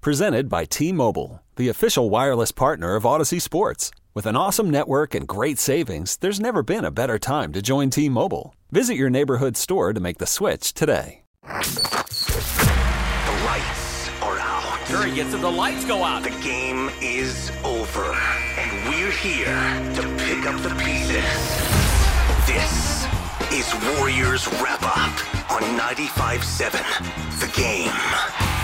Presented by T Mobile, the official wireless partner of Audacy Sports. With an awesome network and great savings, there's never been a better time to join T Mobile. Visit your neighborhood store to make the switch today. The lights are out. Curry gets it. The lights go out. The game is over. And we're here to pick up the pieces. This is Warriors Wrap Up on 95 7, The Game.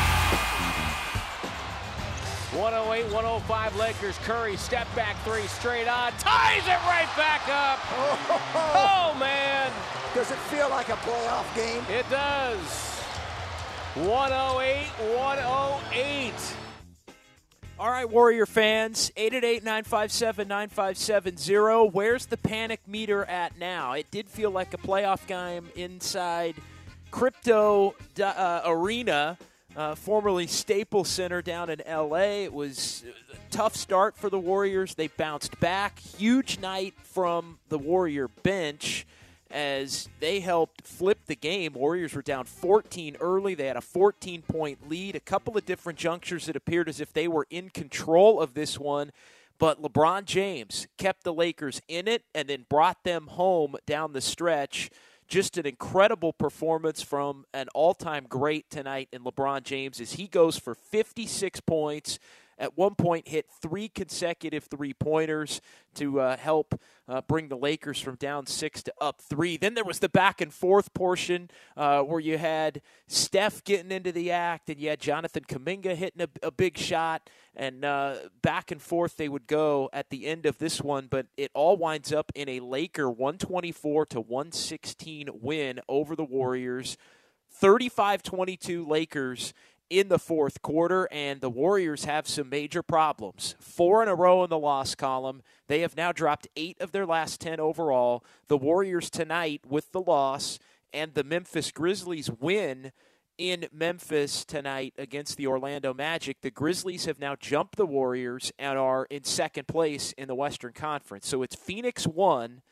108, 105 Lakers. Curry step back three straight on. Ties it right back up. Oh, man. Does it feel like a playoff game? It does. 108, 108. All right, Warrior fans, 888-957-9570. Where's the panic meter at now? It did feel like a playoff game inside Crypto uh, Arena, uh, formerly Staples Center down in L.A. It was a tough start for the Warriors. They bounced back. Huge night from the Warrior bench as they helped flip the game. Warriors were down 14 early. They had a 14 point lead. A couple of different junctures it appeared as if they were in control of this one. But LeBron James kept the Lakers in it and then brought them home down the stretch. Just an incredible performance from an all time great tonight in LeBron James as he goes for 56 points at one point hit three consecutive three pointers to uh, help uh, bring the Lakers from down six to up three. Then there was the back and forth portion uh, where you had Steph getting into the act and you had Jonathan Kuminga hitting a, a big shot. And uh, back and forth they would go at the end of this one, but it all winds up in a Laker 124 to 116 win over the Warriors. 35 22 Lakers in the fourth quarter, and the Warriors have some major problems. Four in a row in the loss column. They have now dropped eight of their last 10 overall. The Warriors tonight, with the loss, and the Memphis Grizzlies win in Memphis tonight against the Orlando Magic. The Grizzlies have now jumped the Warriors and are in second place in the Western Conference. So it's Phoenix 1,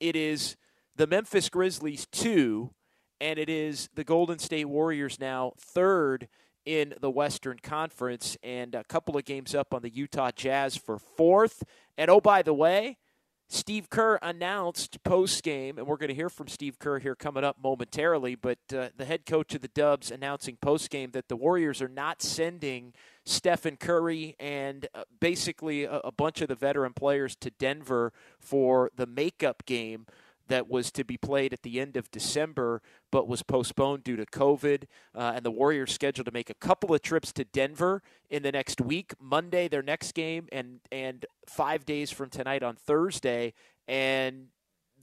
it is the Memphis Grizzlies 2, and it is the Golden State Warriors now third in the Western Conference and a couple of games up on the Utah Jazz for fourth. And oh, by the way, Steve Kerr announced post game, and we're going to hear from Steve Kerr here coming up momentarily. But uh, the head coach of the Dubs announcing post game that the Warriors are not sending Stephen Curry and uh, basically a, a bunch of the veteran players to Denver for the makeup game that was to be played at the end of December, but was postponed due to COVID. Uh, and the Warriors scheduled to make a couple of trips to Denver in the next week. Monday, their next game, and and five days from tonight on Thursday. And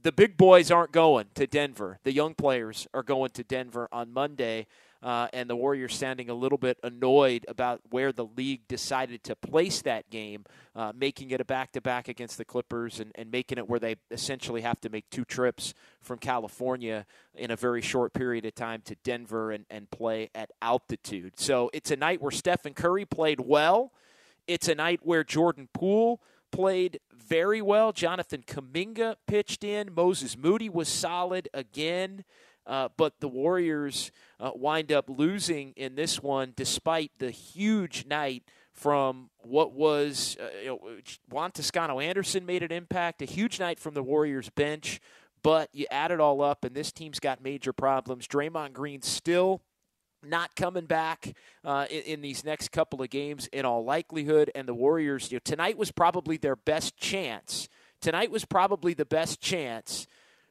the big boys aren't going to Denver. The young players are going to Denver on Monday uh, and the Warriors sounding a little bit annoyed about where the league decided to place that game, uh, making it a back to back against the Clippers and, and making it where they essentially have to make two trips from California in a very short period of time to Denver and, and play at altitude. So it's a night where Stephen Curry played well. It's a night where Jordan Poole played very well. Jonathan Kuminga pitched in. Moses Moody was solid again. Uh, but the Warriors uh, wind up losing in this one despite the huge night from what was uh, you know, Juan Toscano Anderson made an impact, a huge night from the Warriors bench. But you add it all up, and this team's got major problems. Draymond Green still not coming back uh, in, in, these next couple of games in all likelihood. And the Warriors, you know, tonight was probably their best chance. Tonight was probably the best chance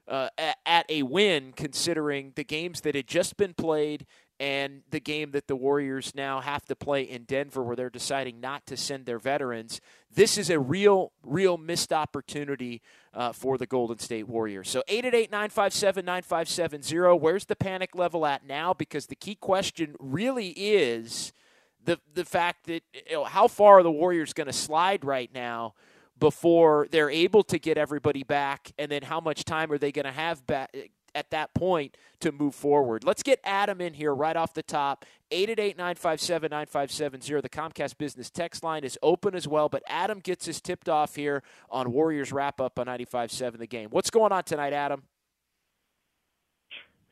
uh, at a win, considering the games that had just been played and the game that the Warriors now have to play in Denver, where they're deciding not to send their veterans. This is a real, real missed opportunity uh, for the Golden State Warriors. So 888 957 9570. Where's the panic level at now? Because the key question really is the the fact that you know, how far are the Warriors going to slide right now before they're able to get everybody back, and then how much time are they going to have back at that point to move forward. Let's get Adam in here right off the top. 888-957-9570. The Comcast Business text line is open as well, but Adam gets us tipped off here on Warriors wrap up on 95.7 the game. What's going on tonight, Adam?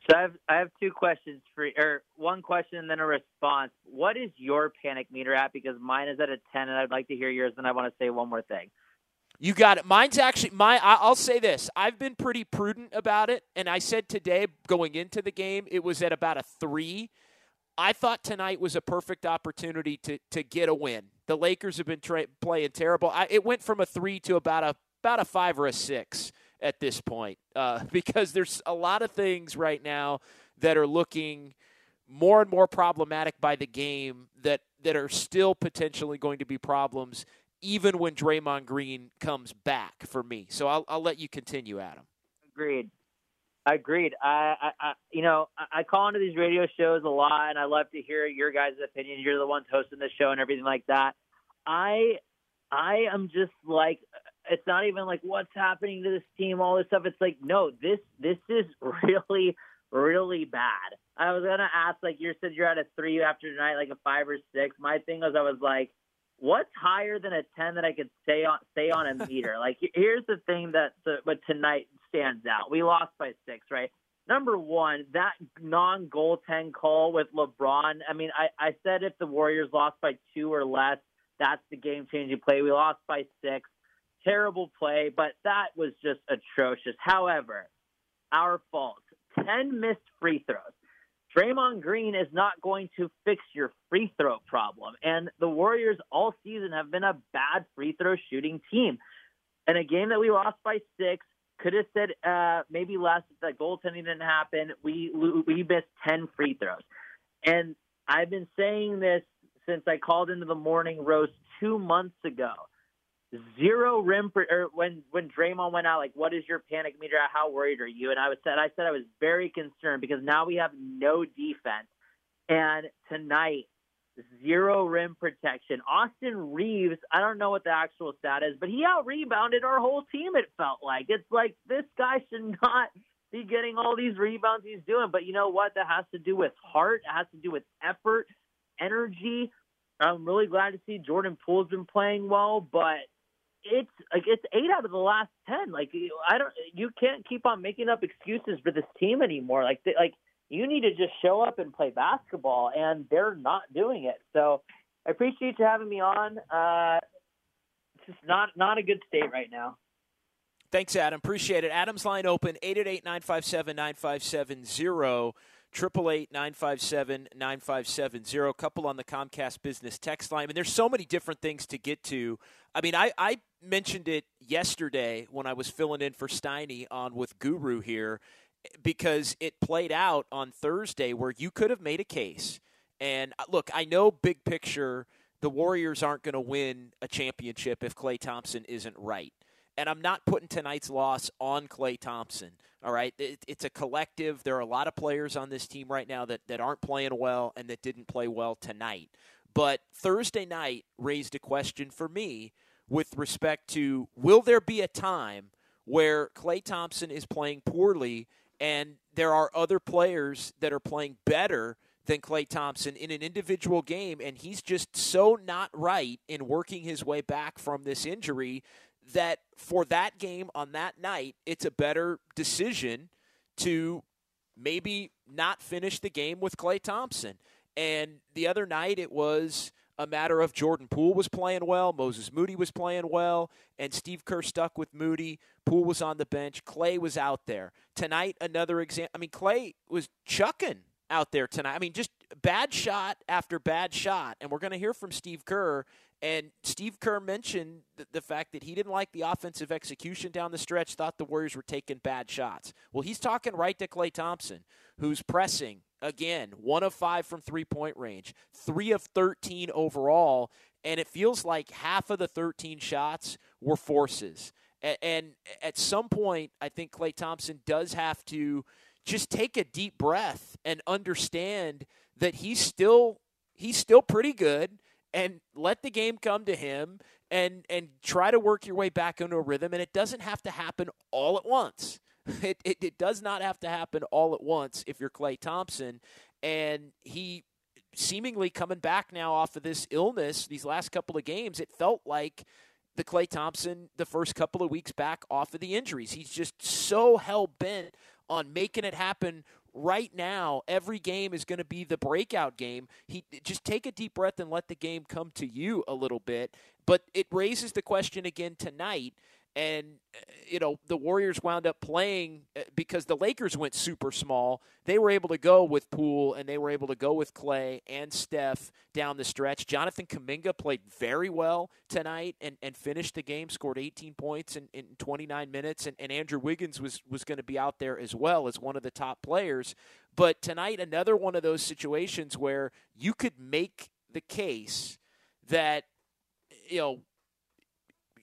So I have I have two questions for or one question and then a response. What is your panic meter at? Because mine is at a ten, and I'd like to hear yours. And I want to say one more thing. You got it. Mine's actually my. I'll say this: I've been pretty prudent about it, and I said today going into the game it was at about a three. I thought tonight was a perfect opportunity to to get a win. The Lakers have been tra- playing terrible. I, it went from a three to about a about a five or a six at this point uh, because there's a lot of things right now that are looking more and more problematic by the game that that are still potentially going to be problems even when Draymond Green comes back for me. So I'll, I'll let you continue, Adam. Agreed. Agreed. I, I, I, you know, I call into these radio shows a lot, and I love to hear your guys' opinion. You're the ones hosting the show and everything like that. I, I am just like, it's not even like what's happening to this team, all this stuff. It's like, no, this, this is really, really bad. I was gonna ask, like you said, you're at a three after tonight, like a five or six. My thing was, I was like, what's higher than a 10 that I could say on say on a meter? like here's the thing that the, but tonight stands out. We lost by 6, right? Number 1, that non goaltending call with LeBron. I mean, I I said if the Warriors lost by 2 or less, that's the game-changing play. We lost by 6. Terrible play, but that was just atrocious. However, our fault. 10 missed free throws. Draymond Green is not going to fix your free throw problem. And the Warriors all season have been a bad free throw shooting team. In a game that we lost by six, could have said uh, maybe less if that goaltending didn't happen. We we missed ten free throws, and I've been saying this since I called into the morning roast two months ago zero rim per, or when when Draymond went out, like, what is your panic meter? How worried are you? And I was said I said I was very concerned because now we have no defense, and tonight zero rim protection. Austin Reaves, I don't know what the actual stat is, but he out rebounded our whole team. It felt like it's like this guy should not be getting all these rebounds he's doing. But you know what? That has to do with heart. It has to do with effort, energy. I'm really glad to see Jordan Poole's been playing well, but it's like it's eight out of the last ten. Like I don't, you can't keep on making up excuses for this team anymore. Like they, like you need to just show up and play basketball, and they're not doing it. So I appreciate you having me on. Uh, it's just not not a good state right now. Thanks, Adam. Appreciate it. Adam's line open 888 957 9570. Triple eight nine five seven nine five seven zero. Couple on the Comcast Business text line. I mean, there's so many different things to get to. I mean, I, I mentioned it yesterday when I was filling in for Steiny on with Guru here because it played out on Thursday where you could have made a case. And uh, look, I know big picture, the Warriors aren't going to win a championship if Klay Thompson isn't right. And I'm not putting tonight's loss on Klay Thompson. All right, it, it's a collective. There are a lot of players on this team right now that, that aren't playing well and that didn't play well tonight. But Thursday night raised a question for me with respect to will there be a time where Klay Thompson is playing poorly and there are other players that are playing better than Klay Thompson in an individual game, and he's just so not right in working his way back from this injury that for that game on that night, it's a better decision to maybe not finish the game with Klay Thompson. And the other night, it was a matter of Jordan Poole was playing well, Moses Moody was playing well, and Steve Kerr stuck with Moody. Poole was on the bench. Klay was out there. Tonight, another example. I mean, Klay was chucking out there tonight. I mean, just bad shot after bad shot. And we're going to hear from Steve Kerr and Steve Kerr mentioned the, the, fact that he didn't like the offensive execution down the stretch, thought the Warriors were taking bad shots. Well, he's talking right to Klay Thompson, who's pressing again, one of five from three point range, three of 13 overall. And it feels like half of the 13 shots were forces. And, at some point, I think Klay Thompson does have to just take a deep breath and understand that he's still he's still pretty good and let the game come to him and and try to work your way back into a rhythm and it doesn't have to happen all at once. It, it, it does not have to happen all at once if you're Klay Thompson and he seemingly coming back now off of this illness these last couple of games it felt like the Klay Thompson the first couple of weeks back off of the injuries. He's just so hell bent on making it happen right now. Every game is going to be the breakout game. He just take a deep breath and let the game come to you a little bit. But it raises the question again tonight and uh, you know the Warriors wound up playing uh, because the Lakers went super small. They were able to go with Poole and they were able to go with Klay and Steph down the stretch. Jonathan Kuminga played very well tonight and, and finished the game, scored 18 points in, in 29 minutes, and, and Andrew Wiggins was was going to be out there as well as one of the top players. But tonight, another one of those situations where you could make the case that you know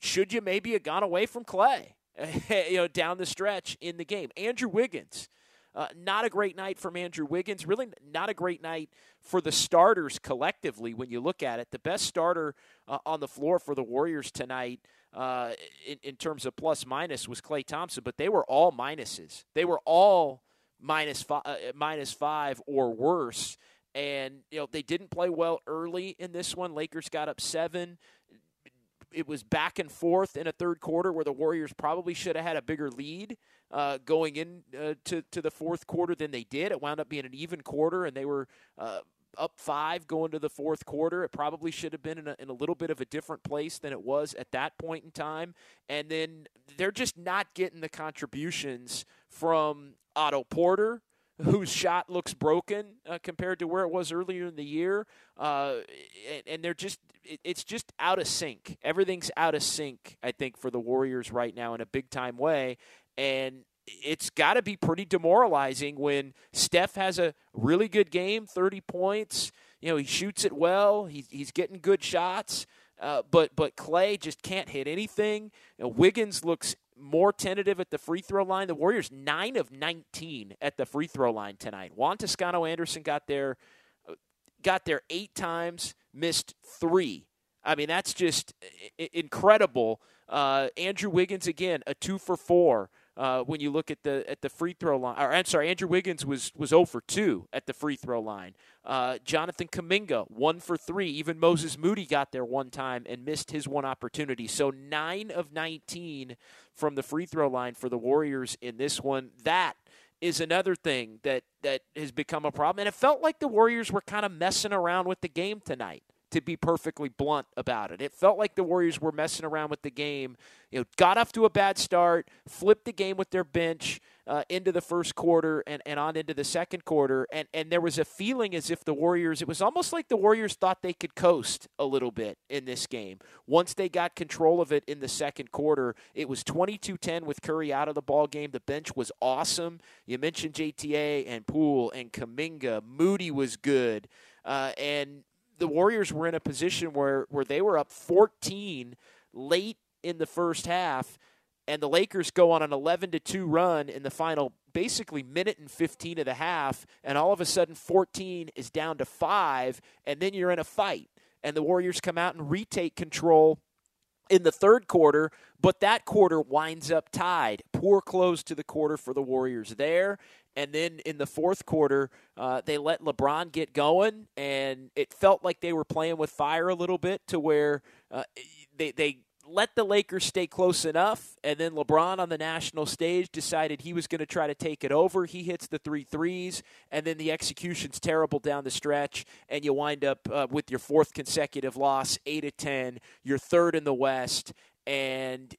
should you maybe have gone away from Klay, you know, down the stretch in the game? Andrew Wiggins, uh, not a great night from Andrew Wiggins. Really, not a great night for the starters collectively. When you look at it, the best starter uh, on the floor for the Warriors tonight. Uh, in, in terms of plus minus was Klay Thompson, but they were all minuses. They were all minus five, uh, minus five or worse. And you know they didn't play well early in this one. Lakers got up seven it was back and forth in a third quarter where the Warriors probably should have had a bigger lead uh, going in uh, to to the fourth quarter than they did. It wound up being an even quarter, and they were. Uh, up five going to the fourth quarter. It probably should have been in a, in a little bit of a different place than it was at that point in time. And then they're just not getting the contributions from Otto Porter, whose shot looks broken uh, compared to where it was earlier in the year. Uh, and, and, they're just, it, it's just out of sync. Everything's out of sync, I think, for the Warriors right now in a big time way. And it's got to be pretty demoralizing when Steph has a really good game, 30 points. You know, he shoots it well, he's, he's getting good shots. Uh, but but Klay just can't hit anything. You know, Wiggins looks more tentative at the free throw line. The Warriors nine of nineteen at the free throw line tonight. Juan Toscano Anderson got there, got there eight times, missed three. I mean that's just incredible. Uh, Andrew Wiggins again a two for four uh, when you look at the at the free throw line. Or I'm sorry, Andrew Wiggins was was 0 for 2 at the free throw line. Uh, Jonathan Kuminga one for three. Even Moses Moody got there one time and missed his one opportunity. So nine of 19 from the free throw line for the Warriors in this one. That is another thing that that has become a problem. And it felt like the Warriors were kind of messing around with the game tonight to be perfectly blunt about it. It felt like the Warriors were messing around with the game. You know, got off to a bad start, flipped the game with their bench uh, into the first quarter and, and on into the second quarter, and and there was a feeling as if the Warriors. It was almost like the Warriors thought they could coast a little bit in this game. Once they got control of it in the second quarter, it was 22-10 with Curry out of the ball game. The bench was awesome. You mentioned JTA and Poole and Kuminga. Moody was good. Uh, and the Warriors were in a position where where they were up 14 late in the first half and the Lakers go on an 11 to 2 run in the final basically minute and 15 of the half and all of a sudden 14 is down to 5 and then you're in a fight and the Warriors come out and retake control in the third quarter, but that quarter winds up tied. Poor close to the quarter for the Warriors there. And then in the fourth quarter, uh, they let LeBron get going, and it felt like they were playing with fire a little bit to where uh, they, they let the Lakers stay close enough, and then LeBron on the national stage decided he was going to try to take it over. He hits the three threes, and then the execution's terrible down the stretch, and you wind up uh, with your fourth consecutive loss, eight of ten, your third in the West, and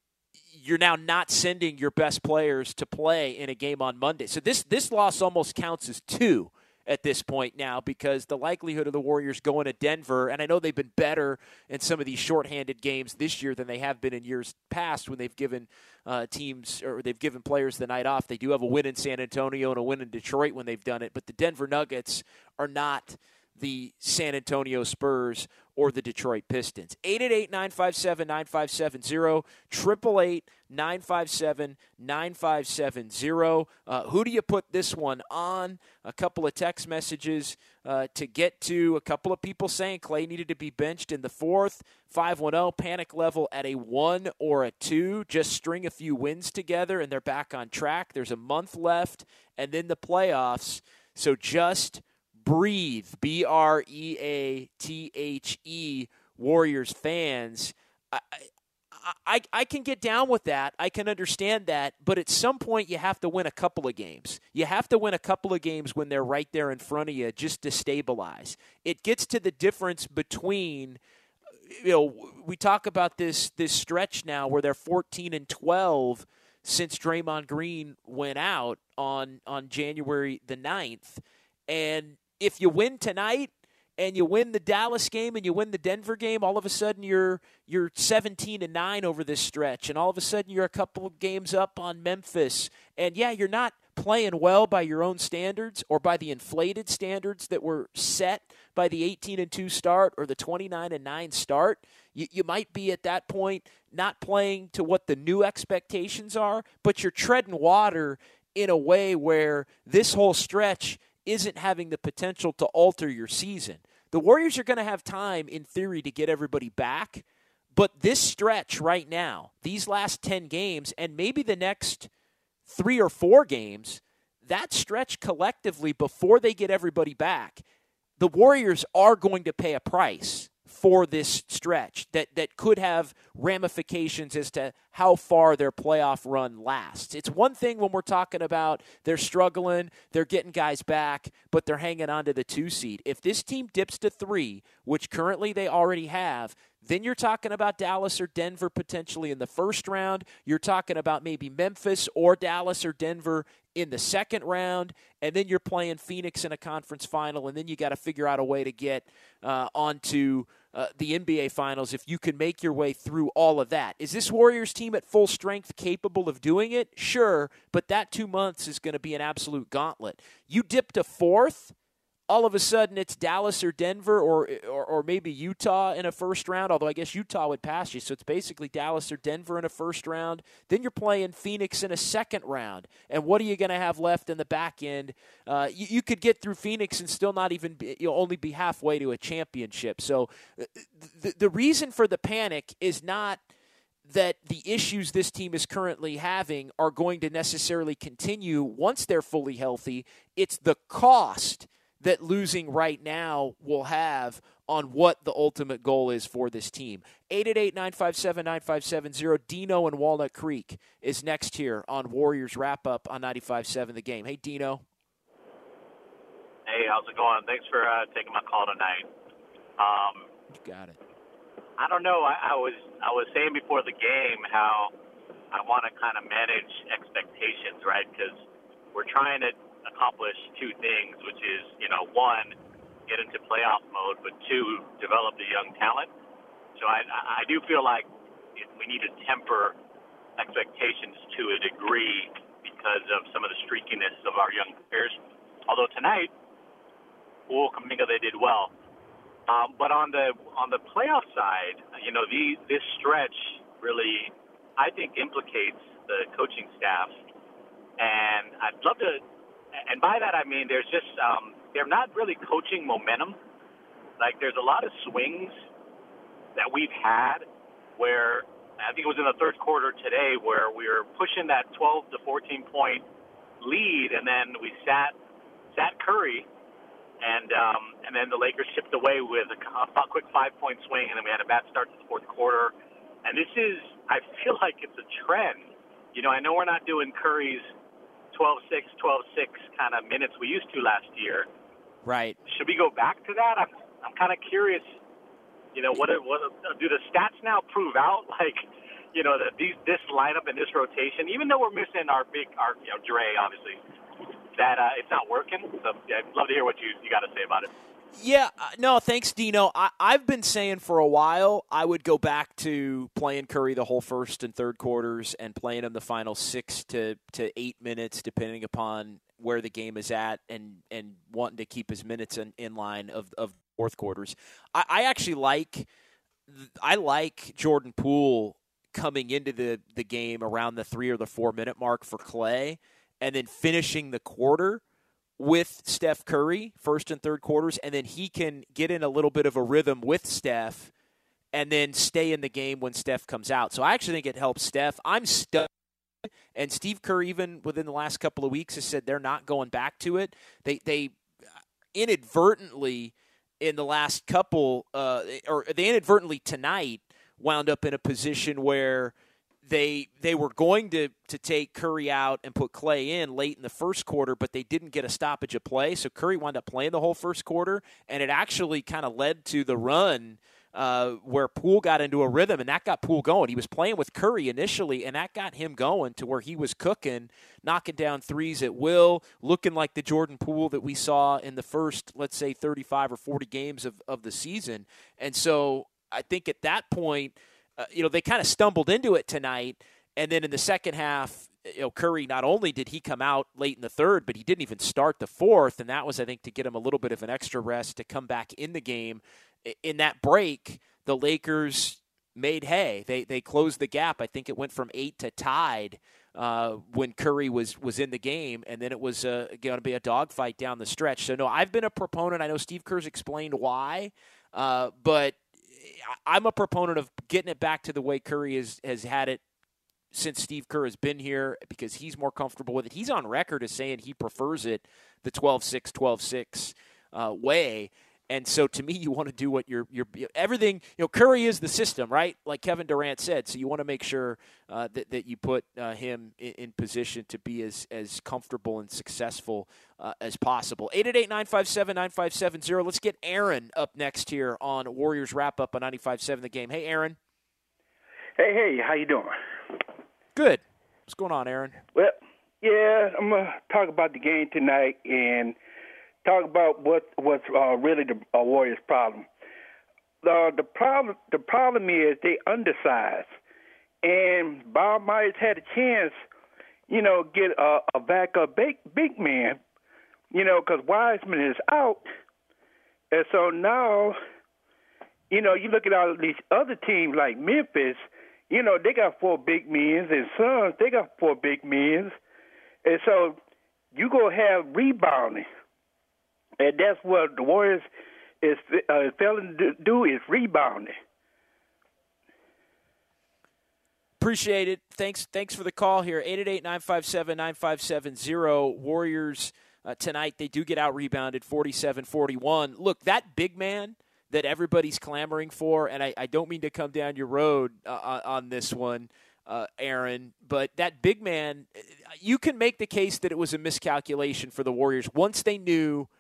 you're now not sending your best players to play in a game on Monday. So this this loss almost counts as two at this point now because the likelihood of the Warriors going to Denver, and I know they've been better in some of these shorthanded games this year than they have been in years past when they've given uh, teams or they've given players the night off. They do have a win in San Antonio and a win in Detroit when they've done it, but the Denver Nuggets are not the San Antonio Spurs or the Detroit Pistons. 888 957 9570, 888 957 9570. Uh, who do you put this one on? A couple of text messages uh, to get to. A couple of people saying Klay needed to be benched in the fourth. 510 panic level at a one or a two. Just string a few wins together and they're back on track. There's a month left and then the playoffs. So just breathe. B R E A T H E. Warriors fans. I, I, I can get down with that. I can understand that. But at some point, you have to win a couple of games. You have to win a couple of games when they're right there in front of you just to stabilize. It gets to the difference between. You know, we talk about this this stretch now where they're 14 and 12 since Draymond Green went out on on January the 9th. And if you win tonight and you win the Dallas game and you win the Denver game, all of a sudden you're you're 17 and 9 over this stretch and all of a sudden you're a couple of games up on Memphis. And yeah, you're not playing well by your own standards or by the inflated standards that were set by the 18 and 2 start or the 29 and 9 start. You, you might be at that point not playing to what the new expectations are, but you're treading water in a way where this whole stretch isn't having the potential to alter your season. The Warriors are going to have time, in theory, to get everybody back. But this stretch right now, these last 10 games, and maybe the next three or four games, that stretch collectively before they get everybody back, the Warriors are going to pay a price for this stretch that, that could have ramifications as to how far their playoff run lasts. It's one thing when we're talking about they're struggling, they're getting guys back, but they're hanging on to the two seed. If this team dips to three, which currently they already have, then you're talking about Dallas or Denver potentially in the first round. You're talking about maybe Memphis or Dallas or Denver in the second round. And then you're playing Phoenix in a conference final. And then you got to figure out a way to get uh, onto uh, the NBA Finals if you can make your way through all of that. Is this Warriors team at full strength capable of doing it? Sure, but that two months is going to be an absolute gauntlet. You dipped a fourth all of a sudden it's Dallas or Denver or, or, or maybe Utah in a first round. Although I guess Utah would pass you, so it's basically Dallas or Denver in a first round. Then you're playing Phoenix in a second round, and what are you going to have left in the back end? Uh, you, you, could get through Phoenix and still not even be, you'll only be halfway to a championship. So uh, the, the reason for the panic is not that the issues this team is currently having are going to necessarily continue once they're fully healthy. It's the cost that losing right now will have on what the ultimate goal is for this team. 888-957-9570. Dino in Walnut Creek is next here on Warriors Wrap Up on 95.7 The Game. Hey, Dino. Hey, how's it going? Thanks for uh, taking my call tonight. Um, you got it. I don't know. I, I was I was saying before the game how I want to kind of manage expectations, right? Because we're trying to accomplish two things, which is, you know, one, get into playoff mode, but two, develop the young talent. So I, I do feel like we need to temper expectations to a degree because of some of the streakiness of our young players. Although tonight, Ul Kuminga, they did well. Um, but on the on the playoff side, you know, the this stretch really, I think, implicates the coaching staff. And I'd love to and by that I mean there's just um, they're not really coaching momentum. Like there's a lot of swings that we've had where I think it was in the third quarter today where we were pushing that 12 to 14 point lead, and then we sat sat Curry, and um, and then the Lakers chipped away with a, a quick five point swing, and then we had a bad start to the fourth quarter. And this is, I feel like it's a trend. You know, I know we're not doing Curry's 12-6, 12-6 kind of minutes we used to last year. Right. Should we go back to that? I'm I'm kind of curious. You know, what what do the stats now prove out? Like, you know, that these this lineup and this rotation, even though we're missing our big our you know Dre obviously, that uh, it's not working. So yeah, I'd love to hear what you you got to say about it. Yeah, uh, no, thanks, Dino. I, have been saying for a while I would go back to playing Curry the whole first and third quarters and playing him the final six to, to eight minutes, depending upon where the game is at and and wanting to keep his minutes in, in line of of fourth quarters. I, I actually like I like Jordan Poole coming into the the game around the three or the four minute mark for Klay and then finishing the quarter with Steph Curry, first and third quarters, and then he can get in a little bit of a rhythm with Steph and then stay in the game when Steph comes out. So I actually think it helps Steph. I'm stuck. And Steve Kerr, even within the last couple of weeks, has said they're not going back to it. They they inadvertently in the last couple, uh, or they inadvertently tonight wound up in a position where they they were going to to take Curry out and put Klay in late in the first quarter, but they didn't get a stoppage of play. So Curry wound up playing the whole first quarter, and it actually kind of led to the run uh, where Poole got into a rhythm, and that got Poole going. He was playing with Curry initially, and that got him going to where he was cooking, knocking down threes at will, looking like the Jordan Poole that we saw in the first, let's say, 35 or 40 games of, of the season. And so I think at that point, uh, you know, they kind of stumbled into it tonight. And then in the second half, you know, Curry not only did he come out late in the third, but he didn't even start the fourth, and that was, I think, to get him a little bit of an extra rest to come back in the game. In that break, the Lakers made hay. They they closed the gap. I think it went from eight to tied uh, when Curry was was in the game, and then it was uh, going to be a dogfight down the stretch. So no, I've been a proponent. I know Steve Kerr's explained why, uh, but I'm a proponent of getting it back to the way Curry has has had it since Steve Kerr has been here because he's more comfortable with it. He's on record as saying he prefers it the 12-6, 12-6 uh, way. And so to me, you want to do what you're, you're everything, you know, Curry is the system, right? Like Kevin Durant said. So you want to make sure uh, that, that you put uh, him in, in, position to be as, as comfortable and successful uh, as possible. 888 957 9570. Let's get Aaron up next here on Warriors Wrap Up on 95.7 The Game. Hey, Aaron. Hey, hey, how you doing? Good. What's going on, Aaron? Well, yeah, I'm going to talk about the game tonight and – talk about what what's uh, really the uh, Warriors' problem. Uh, the problem the problem is they undersized, and Bob Myers had a chance, you know, get a, a backup big big man, you know, because Wiseman is out, and so now, you know, you look at all these other teams like Memphis, you know, they got four big men, and Suns they got four big men, and so you go have rebounding and that's what the Warriors is uh, failing to do is rebounding. Appreciate it. Thanks. Thanks for the call here. 888-957-9570. Warriors uh, tonight. They do get out rebounded 47-41. Look, that big man that everybody's clamoring for, and I, I don't mean to come down your road uh, on this one, uh, Aaron, but that big man, you can make the case that it was a miscalculation for the Warriors once they knew –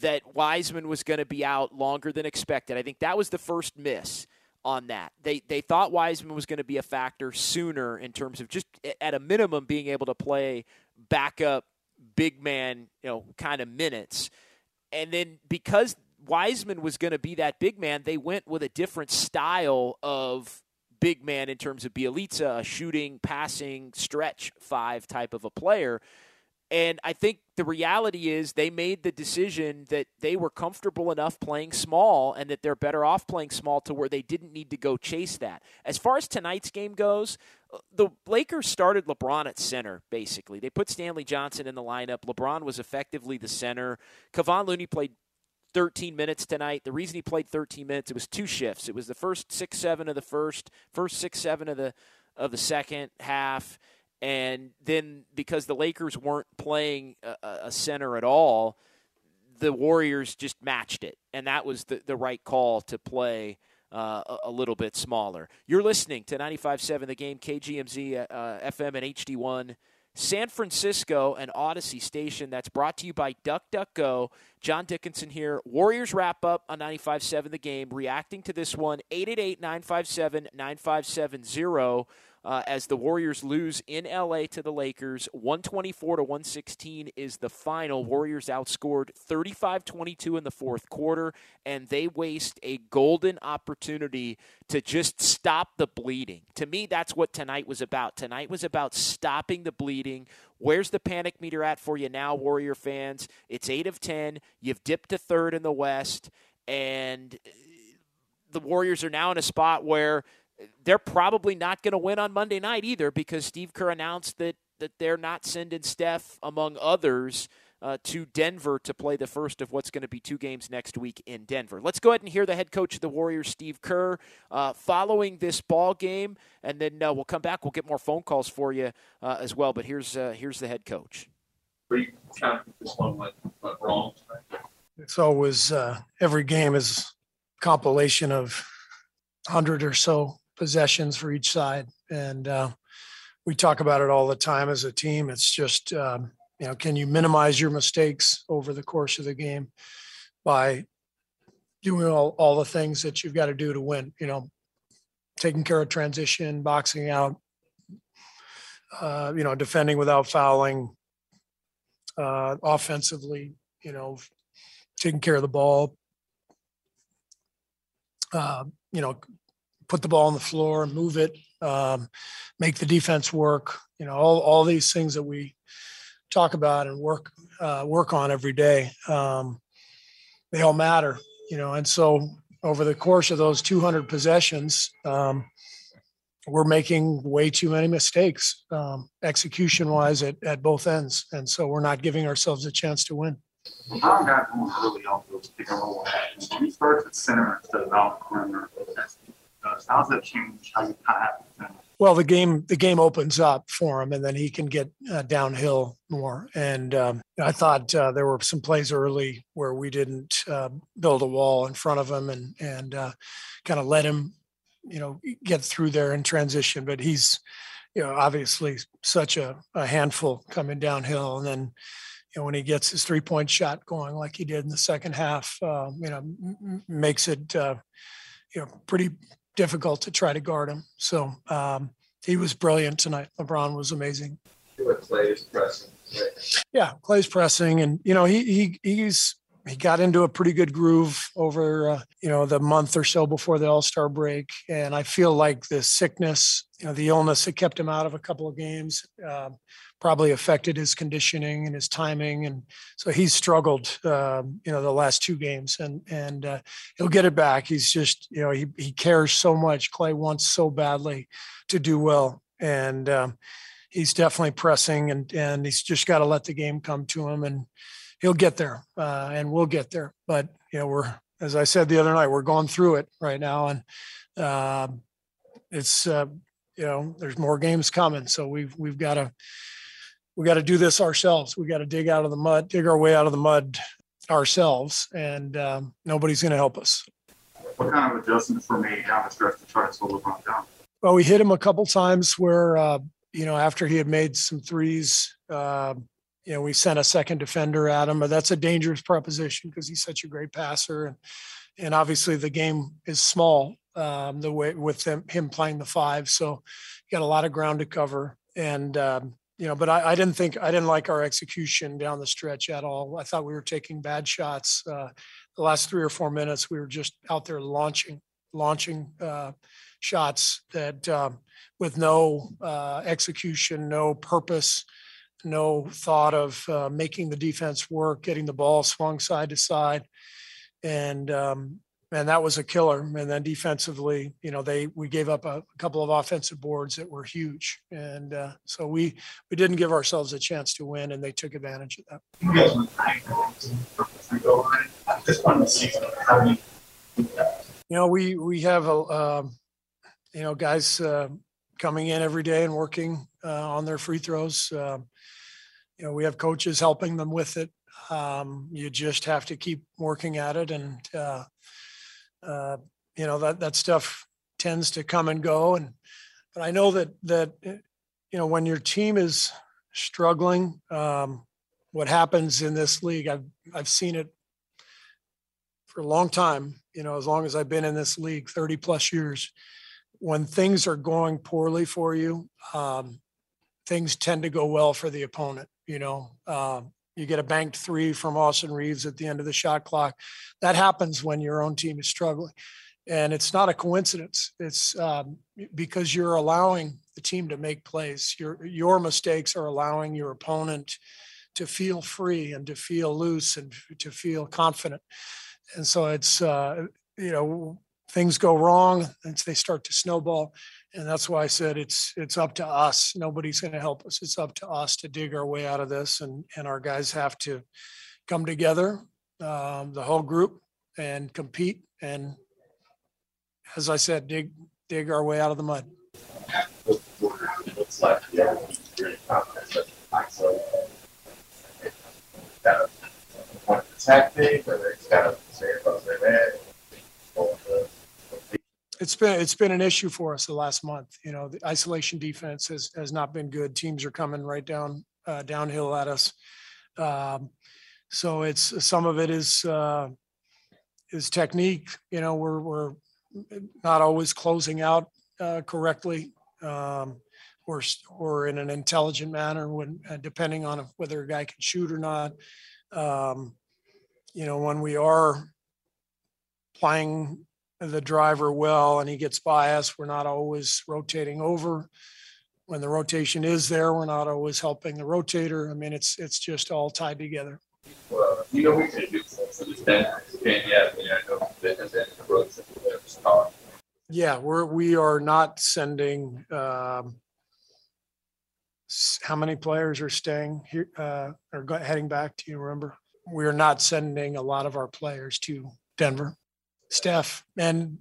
that Wiseman was going to be out longer than expected. I think that was the first miss on that. They they thought Wiseman was going to be a factor sooner in terms of just at a minimum being able to play backup big man, you know, kind of minutes. And then because Wiseman was going to be that big man, they went with a different style of big man in terms of Bjelica, a shooting, passing, stretch five type of a player. And I think the reality is they made the decision that they were comfortable enough playing small and that they're better off playing small to where they didn't need to go chase that. As far as tonight's game goes, uh, the Lakers started LeBron at center, basically. They put Stanley Johnson in the lineup. LeBron was effectively the center. Kevon Looney played 13 minutes tonight. The reason he played 13 minutes, it was two shifts. It was the first 6 7 of the first, first 6 7 of the of the second half and then because the Lakers weren't playing a, a center at all, the Warriors just matched it, and that was the, the right call to play uh, a, a, little bit smaller. You're listening to 95.7 The Game, KGMZ, uh, FM, and HD1. San Francisco and Audacy Station. That's brought to you by DuckDuckGo. John Dickinson here. Warriors wrap up on 95.7 The Game, reacting to this one, 888 957 9570 uh, as the Warriors lose in LA to the Lakers. 124 to 116 is the final. Warriors outscored 35 22 in the fourth quarter, and they waste a golden opportunity to just stop the bleeding. To me, that's what tonight was about. Tonight was about stopping the bleeding. Where's the panic meter at for you now, Warrior fans? It's 8 of 10. You've dipped to third in the West, and the Warriors are now in a spot where they're probably not going to win on Monday night either because Steve Kerr announced that that they're not sending Steph among others uh, to Denver to play the first of what's going to be two games next week in Denver. Let's go ahead and hear the head coach of the Warriors, Steve Kerr, uh, following this ball game, and then uh, we'll come back. We'll get more phone calls for you uh, as well. But here's uh, here's the head coach. Three kind of this one went, went wrong. It's always uh, every game is compilation of hundred or so possessions for each side, and uh, we talk about it all the time as a team. It's just um, you know, can you minimize your mistakes over the course of the game by doing all, all the things that you've got to do to win? You know, taking care of transition, boxing out, uh, you know, defending without fouling, uh, offensively, you know, taking care of the ball, uh, you know, put the ball on the floor, move it, um, make the defense work. You know, all all these things that we talk about and work uh, work on every day. Um, they all matter, you know. And so over the course of those 200 possessions, um, we're making way too many mistakes um, execution wise at, at both ends, and so we're not giving ourselves a chance to win. How got early on those pick and roll actions? When you start at center instead of out the perimeter, how does that change how you kind of well, the game the game opens up for him, and then he can get uh, downhill more. And um, I thought uh, there were some plays early where we didn't uh, build a wall in front of him and and uh, kind of let him, you know, get through there in transition. But he's, you know, obviously such a, a handful coming downhill, and then. You know, when he gets his three-point shot going like he did in the second half, um, you know, m- makes it, uh, you know, pretty difficult to try to guard him. So um, he was brilliant tonight. LeBron was amazing. Klay's pressing. Yeah, Klay's pressing, and you know he he he's he got into a pretty good groove over uh, you know the month or so before the All Star break, and I feel like the sickness, you know, the illness that kept him out of a couple of games, uh, probably affected his conditioning and his timing, and so he's struggled, uh, you know, the last two games, and and uh, he'll get it back. He's just, you know, he he cares so much. Klay wants so badly to do well, and um, he's definitely pressing, and and he's just got to let the game come to him, and he'll get there, uh, and we'll get there. But you know, we're as I said the other night, we're going through it right now, and uh, it's uh, you know, there's more games coming, so we've we've got to we got to do this ourselves. We got to dig out of the mud, dig our way out of the mud ourselves, and um, nobody's going to help us. What kind of adjustments for me down the stretch to try to slow LeBron down? Well, we hit him a couple times where, uh, you know, after he had made some threes, uh, you know, we sent a second defender at him, but that's a dangerous proposition because he's such a great passer. And, and obviously the game is small um, the way with him, him playing the five. So you got a lot of ground to cover. And, um, you know, but I, I, didn't think, I didn't like our execution down the stretch at all. I thought we were taking bad shots. Uh, the last three or four minutes, we were just out there launching, launching, uh, shots that um, with no uh, execution, no purpose, no thought of uh, making the defense work, getting the ball swung side to side, and um, and that was a killer. And then defensively, you know, they we gave up a, a couple of offensive boards that were huge, and uh, so we we didn't give ourselves a chance to win, and they took advantage of that. You know, we we have a um, you know, guys uh, coming in every day and working uh, on their free throws. Um, you know, we have coaches helping them with it. Um, you just have to keep working at it, and uh, uh, you know that that stuff tends to come and go. And but I know that that you know when your team is struggling, um, what happens in this league, I've I've seen it for a long time. You know, as long as I've been in this league, thirty plus years when things are going poorly for you, um, things tend to go well for the opponent. You know, uh, you get a banked three from Austin Reaves at the end of the shot clock. That happens when your own team is struggling. And it's not a coincidence. It's um, because you're allowing the team to make plays. Your your mistakes are allowing your opponent to feel free and to feel loose and to feel confident. And so it's uh, you know things go wrong and they start to snowball. And that's why i said it's it's up to us. Nobody's going to help us. It's up to us to dig our way out of this. And and our guys have to come together um, the whole group and compete and as i said dig dig our way out of the mud. Of it's kind of their it's been it's been an issue for us the last month. You know, the isolation defense has has not been good. Teams are coming right down uh, downhill at us. Um, so it's some of it is uh, is technique. You know, we're we're not always closing out uh, correctly. Um, or, or in an intelligent manner when uh, depending on whether a guy can shoot or not um, you know when we are playing the driver well and he gets by us. We're not always rotating over. When the rotation is there, we're not always helping the rotator. I mean, it's it's just all tied together. Well, you know, we could do for this Denver yeah, you know, the Yeah, we're we are not sending. Um, how many players are staying here uh, or heading back? Do you remember? We are not sending a lot of our players to Denver. Steph, and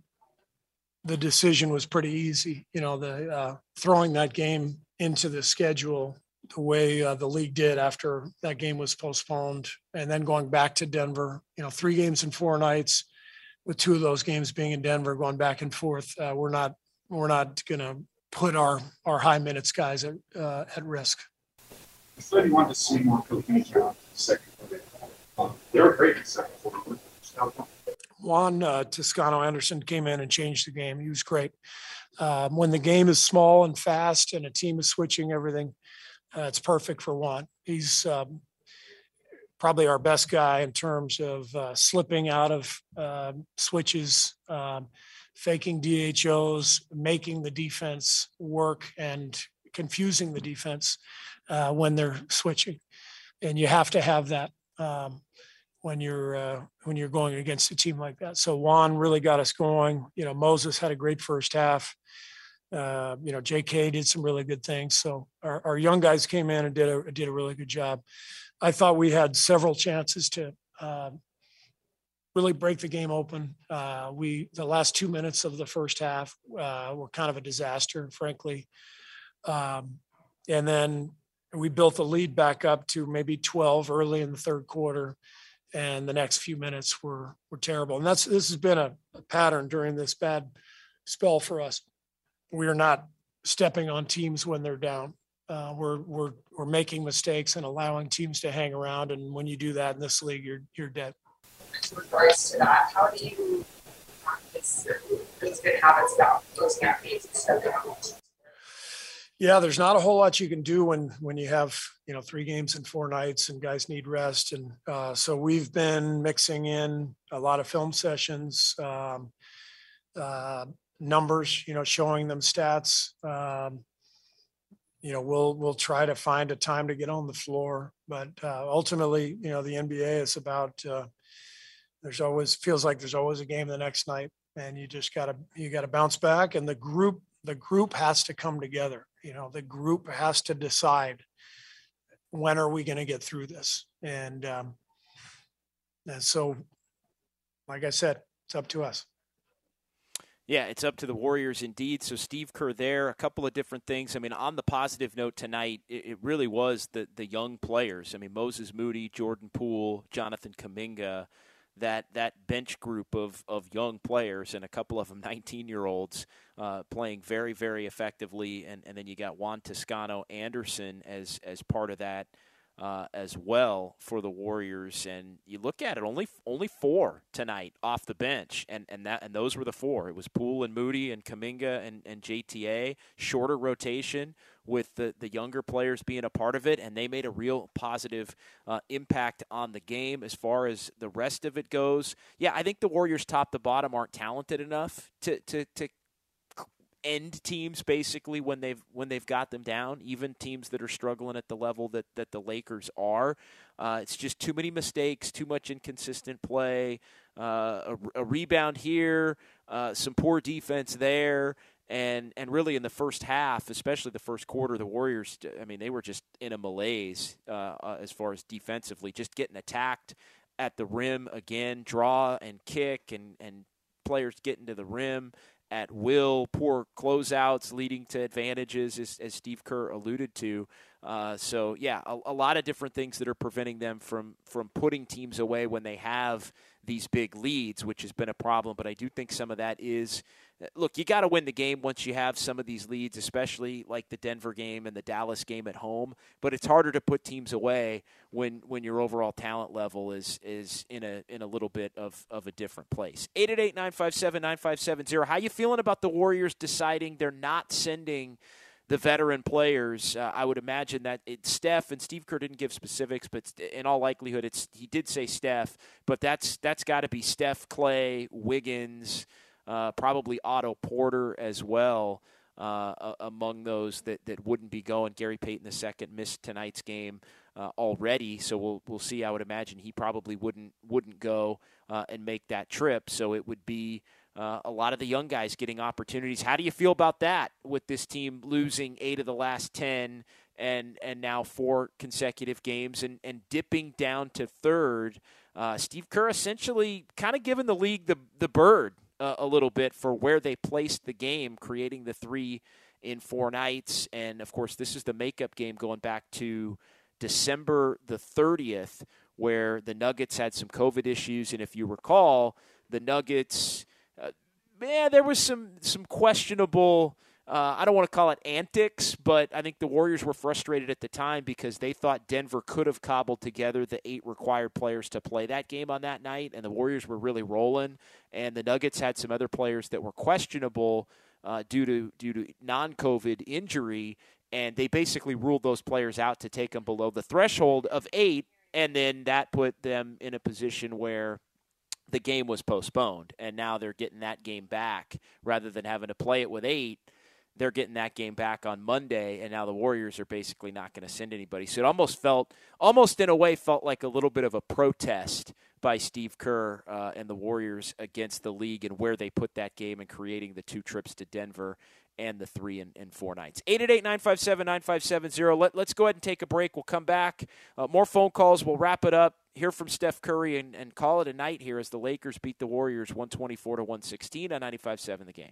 the decision was pretty easy. You know, the uh, throwing that game into the schedule the way uh, the league did after that game was postponed, and then going back to Denver. You know, three games in four nights, with two of those games being in Denver, going back and forth. Uh, we're not we're not going to put our our high minutes guys at uh, at risk. I thought you wanted to see more cohesion second. Um, they were great in second quarter. Juan uh, Toscano Anderson came in and changed the game. He was great. Um, when the game is small and fast and a team is switching everything, uh, it's perfect for Juan. He's um, probably our best guy in terms of uh, slipping out of uh, switches, um, faking DHOs, making the defense work, and confusing the defense uh, when they're switching. And you have to have that. Um, when you're uh, when you're going against a team like that. So Juan really got us going. You know, Moses had a great first half. Uh, you know, J.K. did some really good things. So our, our young guys came in and did a did a really good job. I thought we had several chances to uh, really break the game open. Uh, we the last two minutes of the first half uh, were kind of a disaster, frankly. Um, and then we built the lead back up to maybe 12 early in the third quarter and the next few minutes were were terrible. And that's this has been a, a pattern during this bad spell for us. We are not stepping on teams when they're down. Uh, we're we're we're making mistakes and allowing teams to hang around. And when you do that in this league, you're you're dead. In regards to that, how do you practice those good habits about those campaigns and stuff? Yeah, there's not a whole lot you can do when when you have you know three games in four nights and guys need rest, and uh, so we've been mixing in a lot of film sessions, um, uh, numbers, you know, showing them stats. Um, you know, we'll we'll try to find a time to get on the floor, but uh, ultimately, you know, the NBA is about. Uh, there's always feels like there's always a game the next night, and you just gotta you gotta bounce back, and the group the group has to come together you know the group has to decide when are we going to get through this and um, and so like i said it's up to us yeah, it's up to the Warriors indeed. So Steve Kerr there, a couple of different things. I mean, on the positive note tonight, it, it really was the the young players. I mean, Moses Moody, Jordan Poole, Jonathan Kuminga that that bench group of, of young players and a couple of them 19 year olds uh, playing very very effectively. And, and then you got Juan Toscano Anderson as as part of that uh, as well for the Warriors. And you look at it, only only four tonight off the bench, and and that and those were the four. It was Poole and Moody and Kuminga and, and JTA. Shorter rotation with the, the younger players being a part of it, and they made a real positive uh, impact on the game as far as the rest of it goes. Yeah, I think the Warriors, top to bottom, aren't talented enough to to, to end teams basically when they've when they've got them down, even teams that are struggling at the level that that the Lakers are. Uh, it's just too many mistakes, too much inconsistent play, uh, a, a, rebound here, uh, some poor defense there. And, and really in the first half, especially the first quarter, the Warriors, I mean, they were just in a malaise uh, uh, as far as defensively, just getting attacked at the rim again, draw and kick, and, and players getting to the rim at will, poor closeouts leading to advantages, as, as Steve Kerr alluded to. Uh, so yeah, a, a, lot of different things that are preventing them from from putting teams away when they have these big leads, which has been a problem. But I do think some of that is look, you got to win the game once you have some of these leads, especially like the Denver game and the Dallas game at home. But it's harder to put teams away when when your overall talent level is is in a in a little bit of, of a different place. 888-957-9570. How you feeling about the Warriors deciding they're not sending the veteran players. Uh, I would imagine that it's Steph and Steve Kerr didn't give specifics, but in all likelihood, it's he did say Steph, but that's that's got to be Steph, Klay, Wiggins, uh, probably Otto Porter as well. Uh, among those that, that wouldn't be going, Gary Payton II missed tonight's game uh, already, so we'll we'll see. I would imagine he probably wouldn't wouldn't go uh, and make that trip. So it would be uh, a lot of the young guys getting opportunities. How do you feel about that with this team losing eight of the last ten and and now four consecutive games and and dipping down to third? Uh, Steve Kerr essentially kind of giving the league the the bird a little bit for where they placed the game, creating the three in four nights. And of course, this is the makeup game going back to December the 30th, where the Nuggets had some COVID issues. And if you recall, the Nuggets, uh, man, there was some some questionable uh, I don't want to call it antics, but I think the Warriors were frustrated at the time because they thought Denver could have cobbled together the eight required players to play that game on that night, and the Warriors were really rolling. And the Nuggets had some other players that were questionable uh, due to due to non-COVID injury, and they basically ruled those players out to take them below the threshold of eight, and then that put them in a position where the game was postponed, and now they're getting that game back rather than having to play it with eight they're getting that game back on Monday, and now the Warriors are basically not going to send anybody. So it almost felt, almost in a way, felt like a little bit of a protest by Steve Kerr uh, and the Warriors against the league and where they put that game and creating the two trips to Denver and the three and, and four nights. 888 957 9570. Let's go ahead and take a break. We'll come back. Uh, more phone calls. We'll wrap it up. Hear from Steph Curry and, and call it a night here as the Lakers beat the Warriors 124 to 116 on 95.7 the game.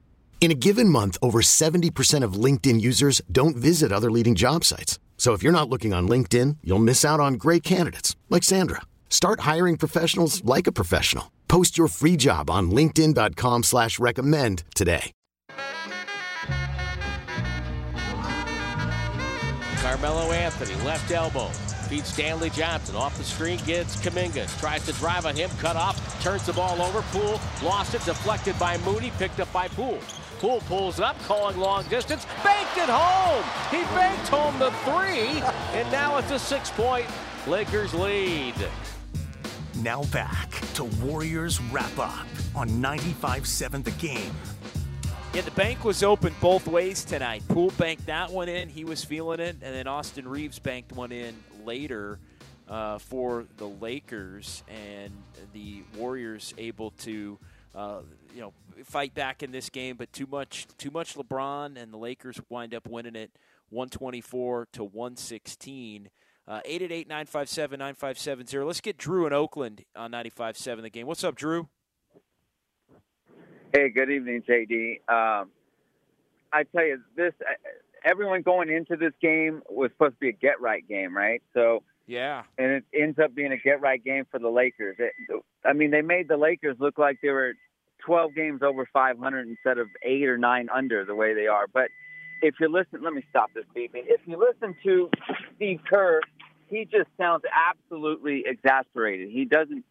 In a given month, over 70% of LinkedIn users don't visit other leading job sites. So if you're not looking on LinkedIn, you'll miss out on great candidates like Sandra. Start hiring professionals like a professional. Post your free job on linkedin.com slash recommend today. Carmelo Anthony, left elbow. Feeds Stanley Johnson off the screen, gets Kuminga's, tries to drive on him, cut off, turns the ball over. Poole lost it, deflected by Moody, picked up by Poole. Poole pulls up, calling long distance, banked it home. He banked home the three, and now it's a six-point Lakers lead. Now back to Warriors wrap up on 95-7 The Game. Yeah, the bank was open both ways tonight. Poole banked that one in. He was feeling it. And then Austin Reaves banked one in later uh, for the Lakers. And the Warriors able to, uh, you know, fight back in this game. But too much, too much LeBron. And the Lakers wind up winning it 124 to 116. Uh, 888 957 9570. Let's get Drew in Oakland on 95.7 the game. What's up, Drew? Hey, good evening, JD. Um, I tell you, this everyone going into this game was supposed to be a get right game, right? So yeah, and it ends up being a get right game for the Lakers. It, I mean, they made the Lakers look like they were 12 games over 500 instead of eight or nine under the way they are. But if you listen, let me stop this beeping. If you listen to Steve Kerr, he just sounds absolutely exasperated. He doesn't,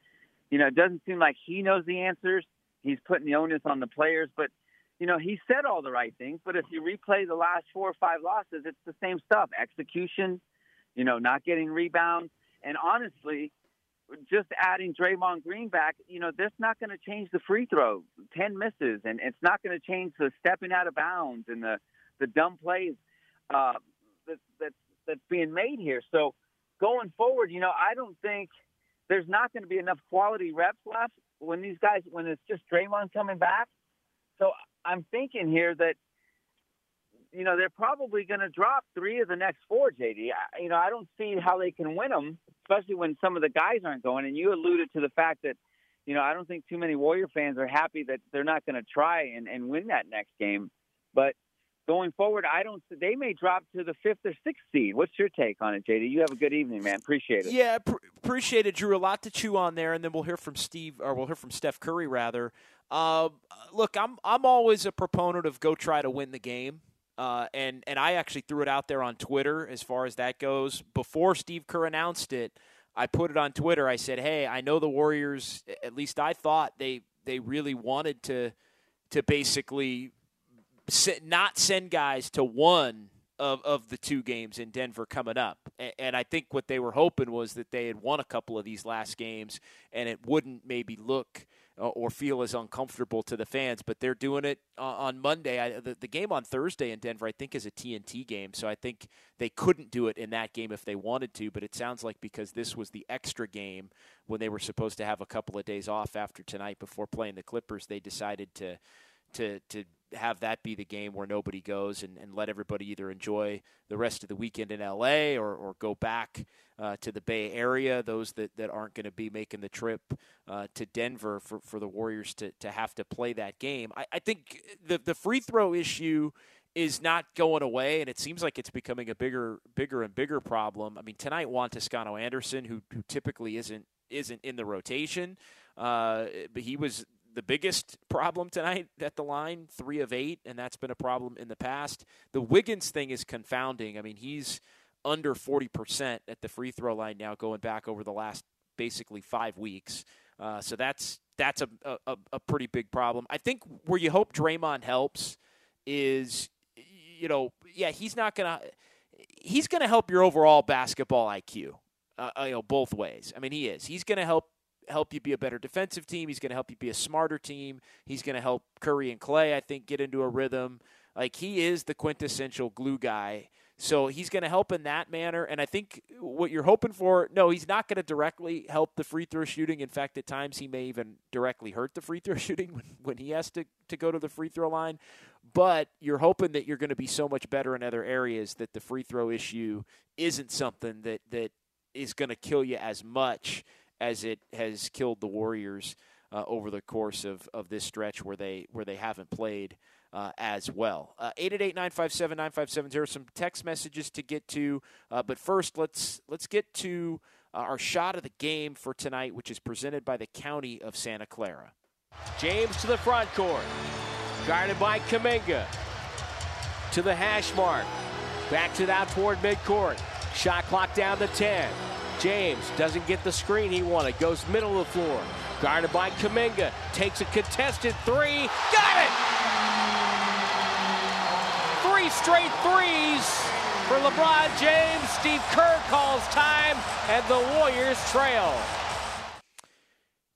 you know, it doesn't seem like he knows the answers he's putting the onus on the players. But you know, he said all the right things. But if you replay the last four or five losses, it's the same stuff: execution, you know, not getting rebounds, and honestly, just adding Draymond Green back, you know, that's not going to change the free throw. Ten misses, and it's not going to change the stepping out of bounds and the the dumb plays uh, that, that's that's being made here. So going forward, you know, I don't think there's not going to be enough quality reps left when these guys when it's just Draymond coming back. So I'm thinking here that you know they're probably going to drop three of the next four. JD, I, you know I don't see how they can win them, especially when some of the guys aren't going. And you alluded to the fact that you know I don't think too many Warrior fans are happy that they're not going to try and, and win that next game. But going forward, I don't. They may drop to the fifth or sixth seed. What's your take on it, JD? You have a good evening, man. Appreciate it. Yeah, pr- appreciate it, Drew. A lot to chew on there, and then we'll hear from Steve, or we'll hear from Steph Curry rather. Uh, look, I'm I'm always a proponent of go try to win the game. Uh, and and I actually threw it out there on Twitter as far as that goes before Steve Kerr announced it. I put it on Twitter. I said, "Hey, I know the Warriors. At least I thought they they really wanted to to basically not send guys to one of, of the two games in Denver coming up. And I think what they were hoping was that they had won a couple of these last games and it wouldn't maybe look Uh, or feel as uncomfortable to the fans. But they're doing it uh, on Monday. I, the, the game on Thursday in Denver, I think, is a TNT game. So I think they couldn't do it in that game if they wanted to. But it sounds like because this was the extra game when they were supposed to have a couple of days off after tonight before playing the Clippers, they decided to to to have that be the game where nobody goes and, and let everybody either enjoy the rest of the weekend in LA or, or go back uh, to the Bay Area, those that, that aren't going to be making the trip uh, to Denver for, for the Warriors to, to have to play that game. I, I think the, the free throw issue is not going away, and it seems like it's becoming a bigger, bigger and bigger problem. I mean, tonight Juan Toscano Anderson, who, who typically isn't isn't in the rotation, uh, but he was the biggest problem tonight at the line, three of eight, and that's been a problem in the past. The Wiggins thing is confounding. I mean, he's under 40% at the free throw line now, going back over the last basically five weeks. Uh, so that's that's a, a, a pretty big problem. I think where you hope Draymond helps is, you know, yeah, he's not gonna he's gonna help your overall basketball IQ. Uh, you know, both ways. I mean, he is. He's gonna help help you be a better defensive team. He's going to help you be a smarter team. He's going to help Curry and Klay, I think, get into a rhythm. Like he is the quintessential glue guy. So he's going to help in that manner. And I think what you're hoping for, no, he's not going to directly help the free throw shooting. In fact, at times he may even directly hurt the free throw shooting when, he has to, to go to the free throw line. But you're hoping that you're going to be so much better in other areas that the free throw issue isn't something that, that is going to kill you as much as it has killed the Warriors uh, over the course of, of this stretch where they where they haven't played uh, as well. Uh, eight eight eight nine five seven nine five seven zero. Some text messages to get to, uh, but first let's let's get to uh, our shot of the game for tonight, which is presented by the County of Santa Clara. James to the front court, guarded by Kuminga. To the hash mark, back to that toward midcourt. Shot clock down to ten. James doesn't get the screen he wanted. Goes middle of the floor. Guarded by Kuminga. Takes a contested three. Got it! Three straight threes for LeBron James. Steve Kerr calls time, and the Warriors trail.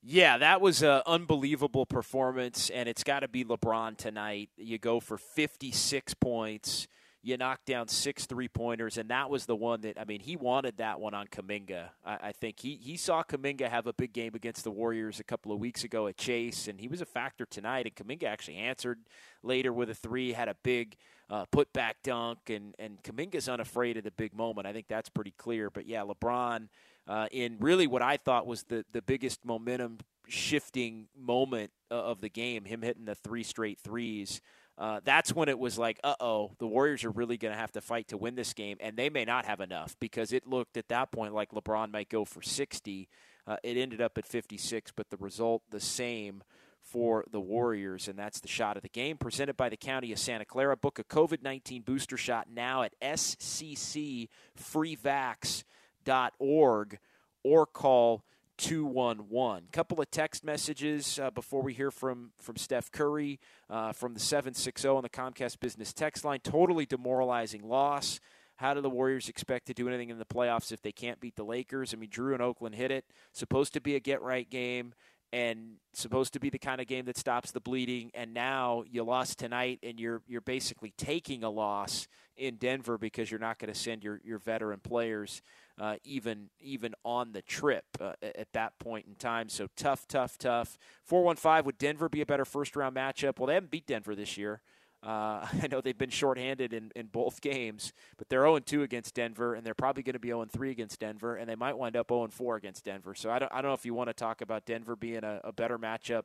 Yeah, that was an unbelievable performance, and it's got to be LeBron tonight. You go for 56 points you knocked down six three pointers, and that was the one that I mean he wanted that one on Kuminga. I, I, think he he saw Kuminga have a big game against the Warriors a couple of weeks ago at Chase, and he was a factor tonight. And Kuminga actually answered later with a three, had a big uh, put back dunk, and and Kuminga's unafraid of the big moment. I think that's pretty clear. But yeah, LeBron uh, in really what I thought was the the biggest momentum shifting moment uh, of the game, him hitting the three straight threes uh, that's when it was like, uh oh, the Warriors are really going to have to fight to win this game, and they may not have enough because it looked at that point like LeBron might go for 60. Uh, it ended up at 56, but the result the same for the Warriors, and that's the shot of the game presented by the County of Santa Clara. Book a COVID 19 booster shot now at sccfreevax.org or call 211. Couple of text messages uh, before we hear from, from Steph Curry uh, from the 760 on the Comcast Business text line. Totally demoralizing loss. How do the Warriors expect to do anything in the playoffs if they can't beat the Lakers? I mean, Drew and Oakland hit it. Supposed to be a get right game and supposed to be the kind of game that stops the bleeding. And now you lost tonight, and you're you're basically taking a loss in Denver because you're not going to send your your veteran players uh, even even on the trip uh, at that point in time. So tough, tough, tough. Four one five would Denver be a better first round matchup? Well, they haven't beat Denver this year. Uh, I know they've been shorthanded in, in both games, but they're 0 2 against Denver, and they're probably going to be 0 3 against Denver, and they might wind up 0 4 against Denver. So I don't, I don't know if you want to talk about Denver being a, a better matchup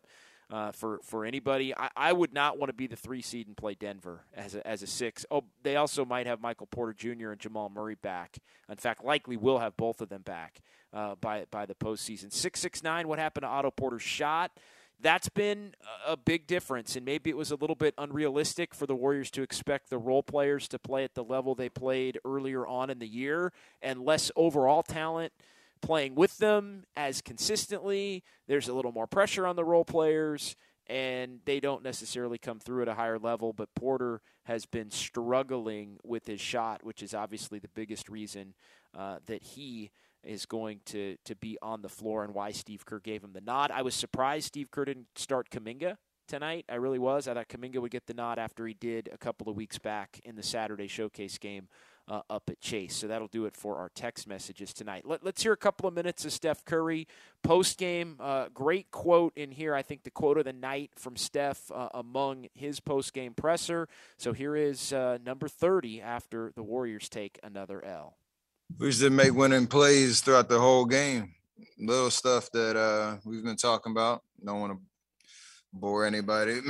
uh, for for anybody. I, I would not want to be the three seed and play Denver as a, as a six. Oh, they also might have Michael Porter Jr. and Jamal Murray back. In fact, likely will have both of them back uh, by by the postseason. Six six nine. What happened to Otto Porter's shot? That's been a big difference, and maybe it was a little bit unrealistic for the Warriors to expect the role players to play at the level they played earlier on in the year, and less overall talent playing with them as consistently. There's a little more pressure on the role players, and they don't necessarily come through at a higher level. But Porter has been struggling with his shot, which is obviously the biggest reason uh, that he is going to, to be on the floor and why Steve Kerr gave him the nod. I was surprised Steve Kerr didn't start Kuminga tonight. I really was. I thought Kuminga would get the nod after he did a couple of weeks back in the Saturday showcase game uh, up at Chase. So that'll do it for our text messages tonight. Let, us hear a couple of minutes of Steph Curry post game. Uh, great quote in here. I think the quote of the night from Steph uh, among his post game presser. So here is uh, number 30 after the Warriors take another L. We just didn't make winning plays throughout the whole game. Little stuff that uh, we've been talking about. Don't want to bore anybody.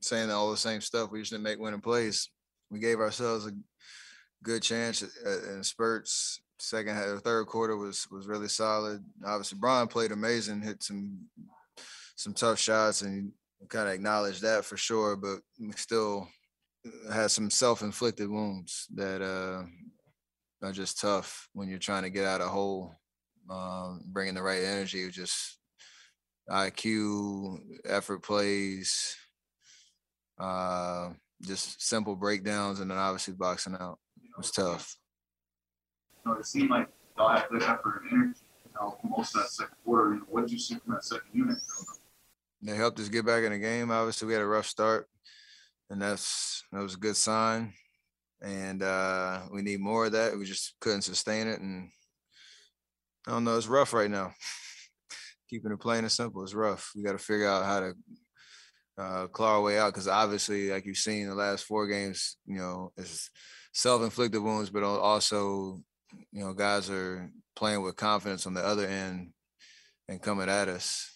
saying all the same stuff. We just didn't make winning plays. We gave ourselves a good chance in spurts. Second half, third quarter was was really solid. Obviously, Bron played amazing, hit some some tough shots, and kind of acknowledged that for sure. But we still had some self inflicted wounds that uh, are just tough when you're trying to get out of hole. Um, bringing the right energy, just IQ, effort plays, uh, just simple breakdowns, and then obviously boxing out. It was tough. You know, it seemed like y'all had good effort and energy. You know, most of that second quarter. You know, what did you see from that second unit? They helped us get back in the game. Obviously, we had a rough start, and that's that was a good sign. And uh, we need more of that. We just couldn't sustain it, and I don't know. It's rough right now. Keeping it plain and simple, it's rough. We got to figure out how to uh, claw our way out because obviously, like you've seen the last four games, you know, it's self-inflicted wounds, but also, you know, guys are playing with confidence on the other end and coming at us,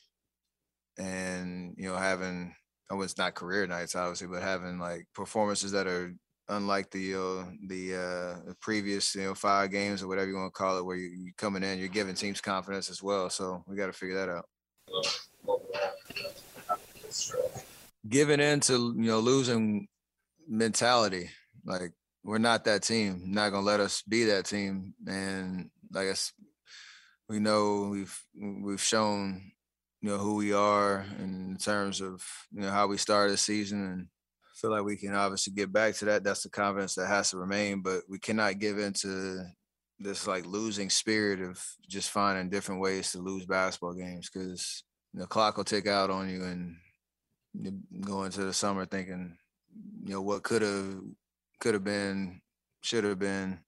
and you know, having I it's not career nights, obviously, but having like performances that are unlike the uh, the, uh, previous you know five games or whatever you want to call it, where you, you coming in, you're giving teams confidence as well. So we got to figure that out. Giving in to you know losing mentality, like we're not that team. Not gonna let us be that team. And I guess we know we've we've shown you know who we are in terms of you know how we started the season and feel like we can obviously get back to that. That's the confidence that has to remain, but we cannot give into this like losing spirit of just finding different ways to lose basketball games because the clock will tick out on you and you go into the summer thinking, you know, what could have could have been, should have been,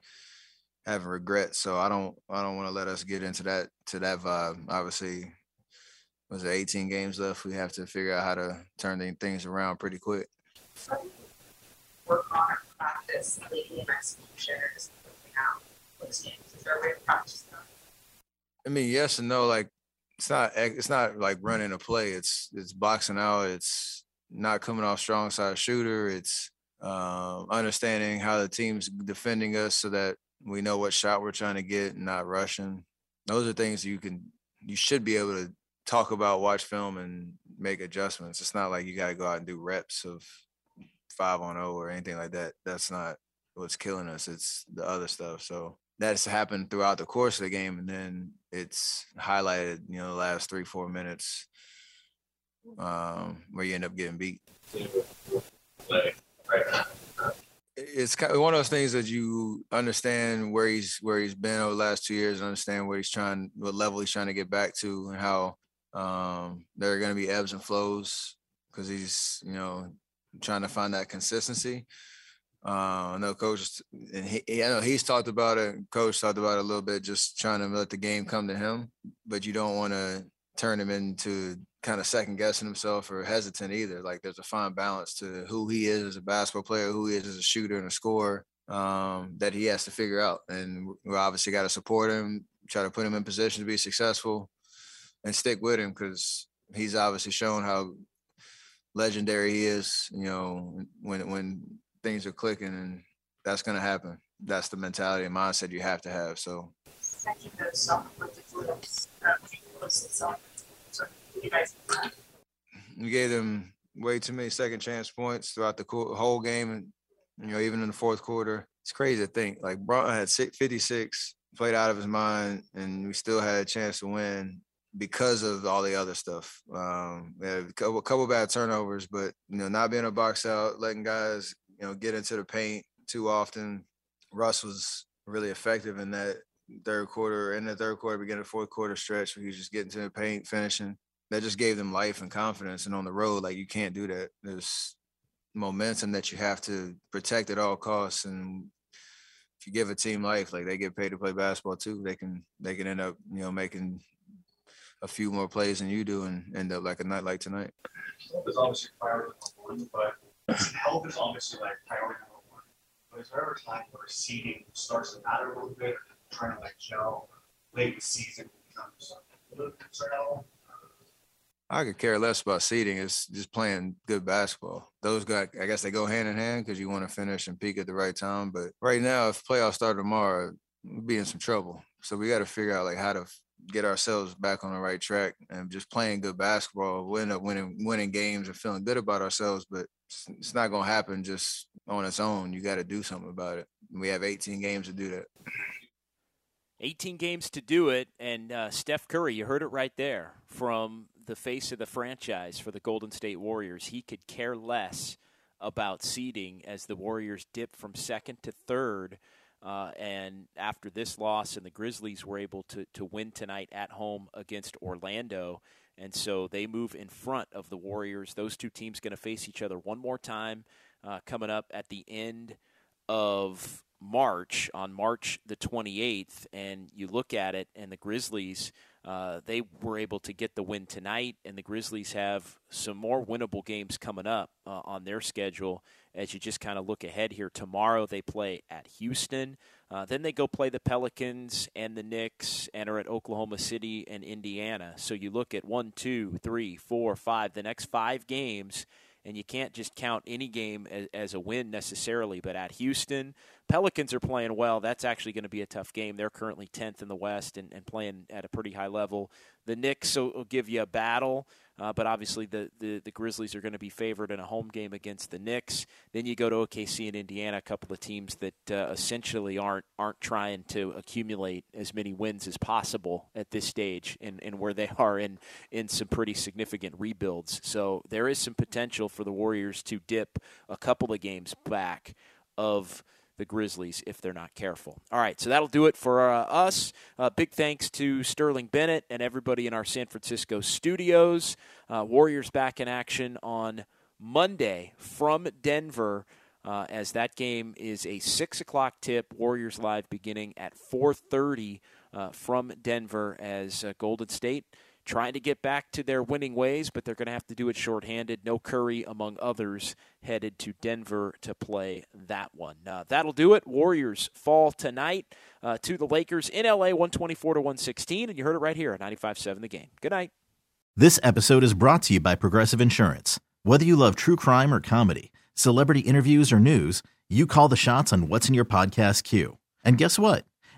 having regrets. So I don't I don't want to let us get into that to that vibe. Obviously, was it 18 games left? We have to figure out how to turn things around pretty quick work on practice out? Is there a way to practice that? I mean, yes and no. Like it's not it's not like running a play. It's it's boxing out. It's not coming off strong side shooter. It's um, understanding how the team's defending us so that we know what shot we're trying to get and not rushing. Those are things you can you should be able to talk about, watch film, and make adjustments. It's not like you got to go out and do reps of five on zero oh or anything like that. That's not what's killing us. It's the other stuff. So that's happened throughout the course of the game, and then it's highlighted. You know, the last three four minutes um, where you end up getting beat. It's kind of one of those things that you understand where he's where he's been over the last two years, understand where he's trying, what level he's trying to get back to, and how um, there are going to be ebbs and flows because he's you know trying to find that consistency. Uh, I know coach, and he, I know he's talked about it. Coach talked about it a little bit, just trying to let the game come to him. But you don't want to turn him into kind of second guessing himself or hesitant either. Like there's a fine balance to who he is as a basketball player, who he is as a shooter and a scorer um, that he has to figure out. And we obviously got to support him, try to put him in position to be successful, and stick with him because he's obviously shown how legendary he is, you know, when when things are clicking and that's gonna happen. That's the mentality and mindset you have to have. So we gave them way too many second chance points throughout the whole game, and you know, even in the fourth quarter. It's crazy to think. Like Bron had 56, played out of his mind, and we still had a chance to win because of all the other stuff. Um, a couple, couple bad turnovers, but you know, not being a box out, letting guys you know get into the paint too often. Russ was really effective in that third quarter, in the third quarter, beginning fourth quarter stretch, where he was just getting to the paint, finishing. That just gave them life and confidence. And on the road, like you can't do that. There's momentum that you have to protect at all costs. And if you give a team life, like they get paid to play basketball too, they can they can end up you know making a few more plays than you do and end up like a night like tonight. Health is obviously priority number one, but health is obviously like priority number one. But is there ever a time where seeding starts to matter a little bit, or trying to like gel late in the season becomes a little concern at all? I could care less about seeding. It's just playing good basketball. Those guys, I guess they go hand in hand because you want to finish and peak at the right time. But right now, if playoffs start tomorrow, we'll be in some trouble. So we got to figure out like how to get ourselves back on the right track and just playing good basketball. We'll end up winning winning games and feeling good about ourselves, but it's, not to happen just on its own. You got to do something about it. We have 18 games to do that. 18 games to do it, and uh, Steph Curry, you heard it right there from the face of the franchise for the Golden State Warriors. He could care less about seeding as the Warriors dip from second to third. Uh, and after this loss, and the Grizzlies were able to, to win tonight at home against Orlando. And so they move in front of the Warriors. Those two teams going to face each other one more time uh, coming up at the end of March, on March the 28th. And you look at it, and the Grizzlies uh, they were able to get the win tonight, and the Grizzlies have some more winnable games coming up uh, on their schedule as you just kind of look ahead here. Tomorrow they play at Houston. Uh, then they go play the Pelicans and the Knicks and are at Oklahoma City and Indiana. So you look at one, two, three, four, five, the next five games and you can't just count any game as, as, a win necessarily. But at Houston, Pelicans are playing well. That's actually going to be a tough game. They're currently 10th in the West and, and playing at a pretty high level. The Knicks will, will give you a battle. Uh, but obviously, the, the, the, Grizzlies are going to be favored in a home game against the Knicks. Then you go to OKC and Indiana, a couple of teams that uh, essentially aren't aren't trying to accumulate as many wins as possible at this stage, and, and where they are in in some pretty significant rebuilds. So there is some potential for the Warriors to dip a couple of games back of the Grizzlies if they're not careful. All right, so that'll do it for uh, us. Uh, big thanks to Sterling Bennett and everybody in our San Francisco studios. Uh, Warriors back in action on Monday from Denver. Uh, as that game is a six o'clock tip, Warriors live beginning at 4:30 uh, from Denver as uh, Golden State trying to get back to their winning ways, but they're going to have to do it shorthanded. No Curry, among others, headed to Denver to play that one. Uh, that'll do it. Warriors fall tonight uh, to the Lakers in LA, 124 to 116, and you heard it right here at 95.7 The Game. Good night. This episode is brought to you by Progressive Insurance. Whether you love true crime or comedy, celebrity interviews or news, you call the shots on what's in your podcast queue. And guess what?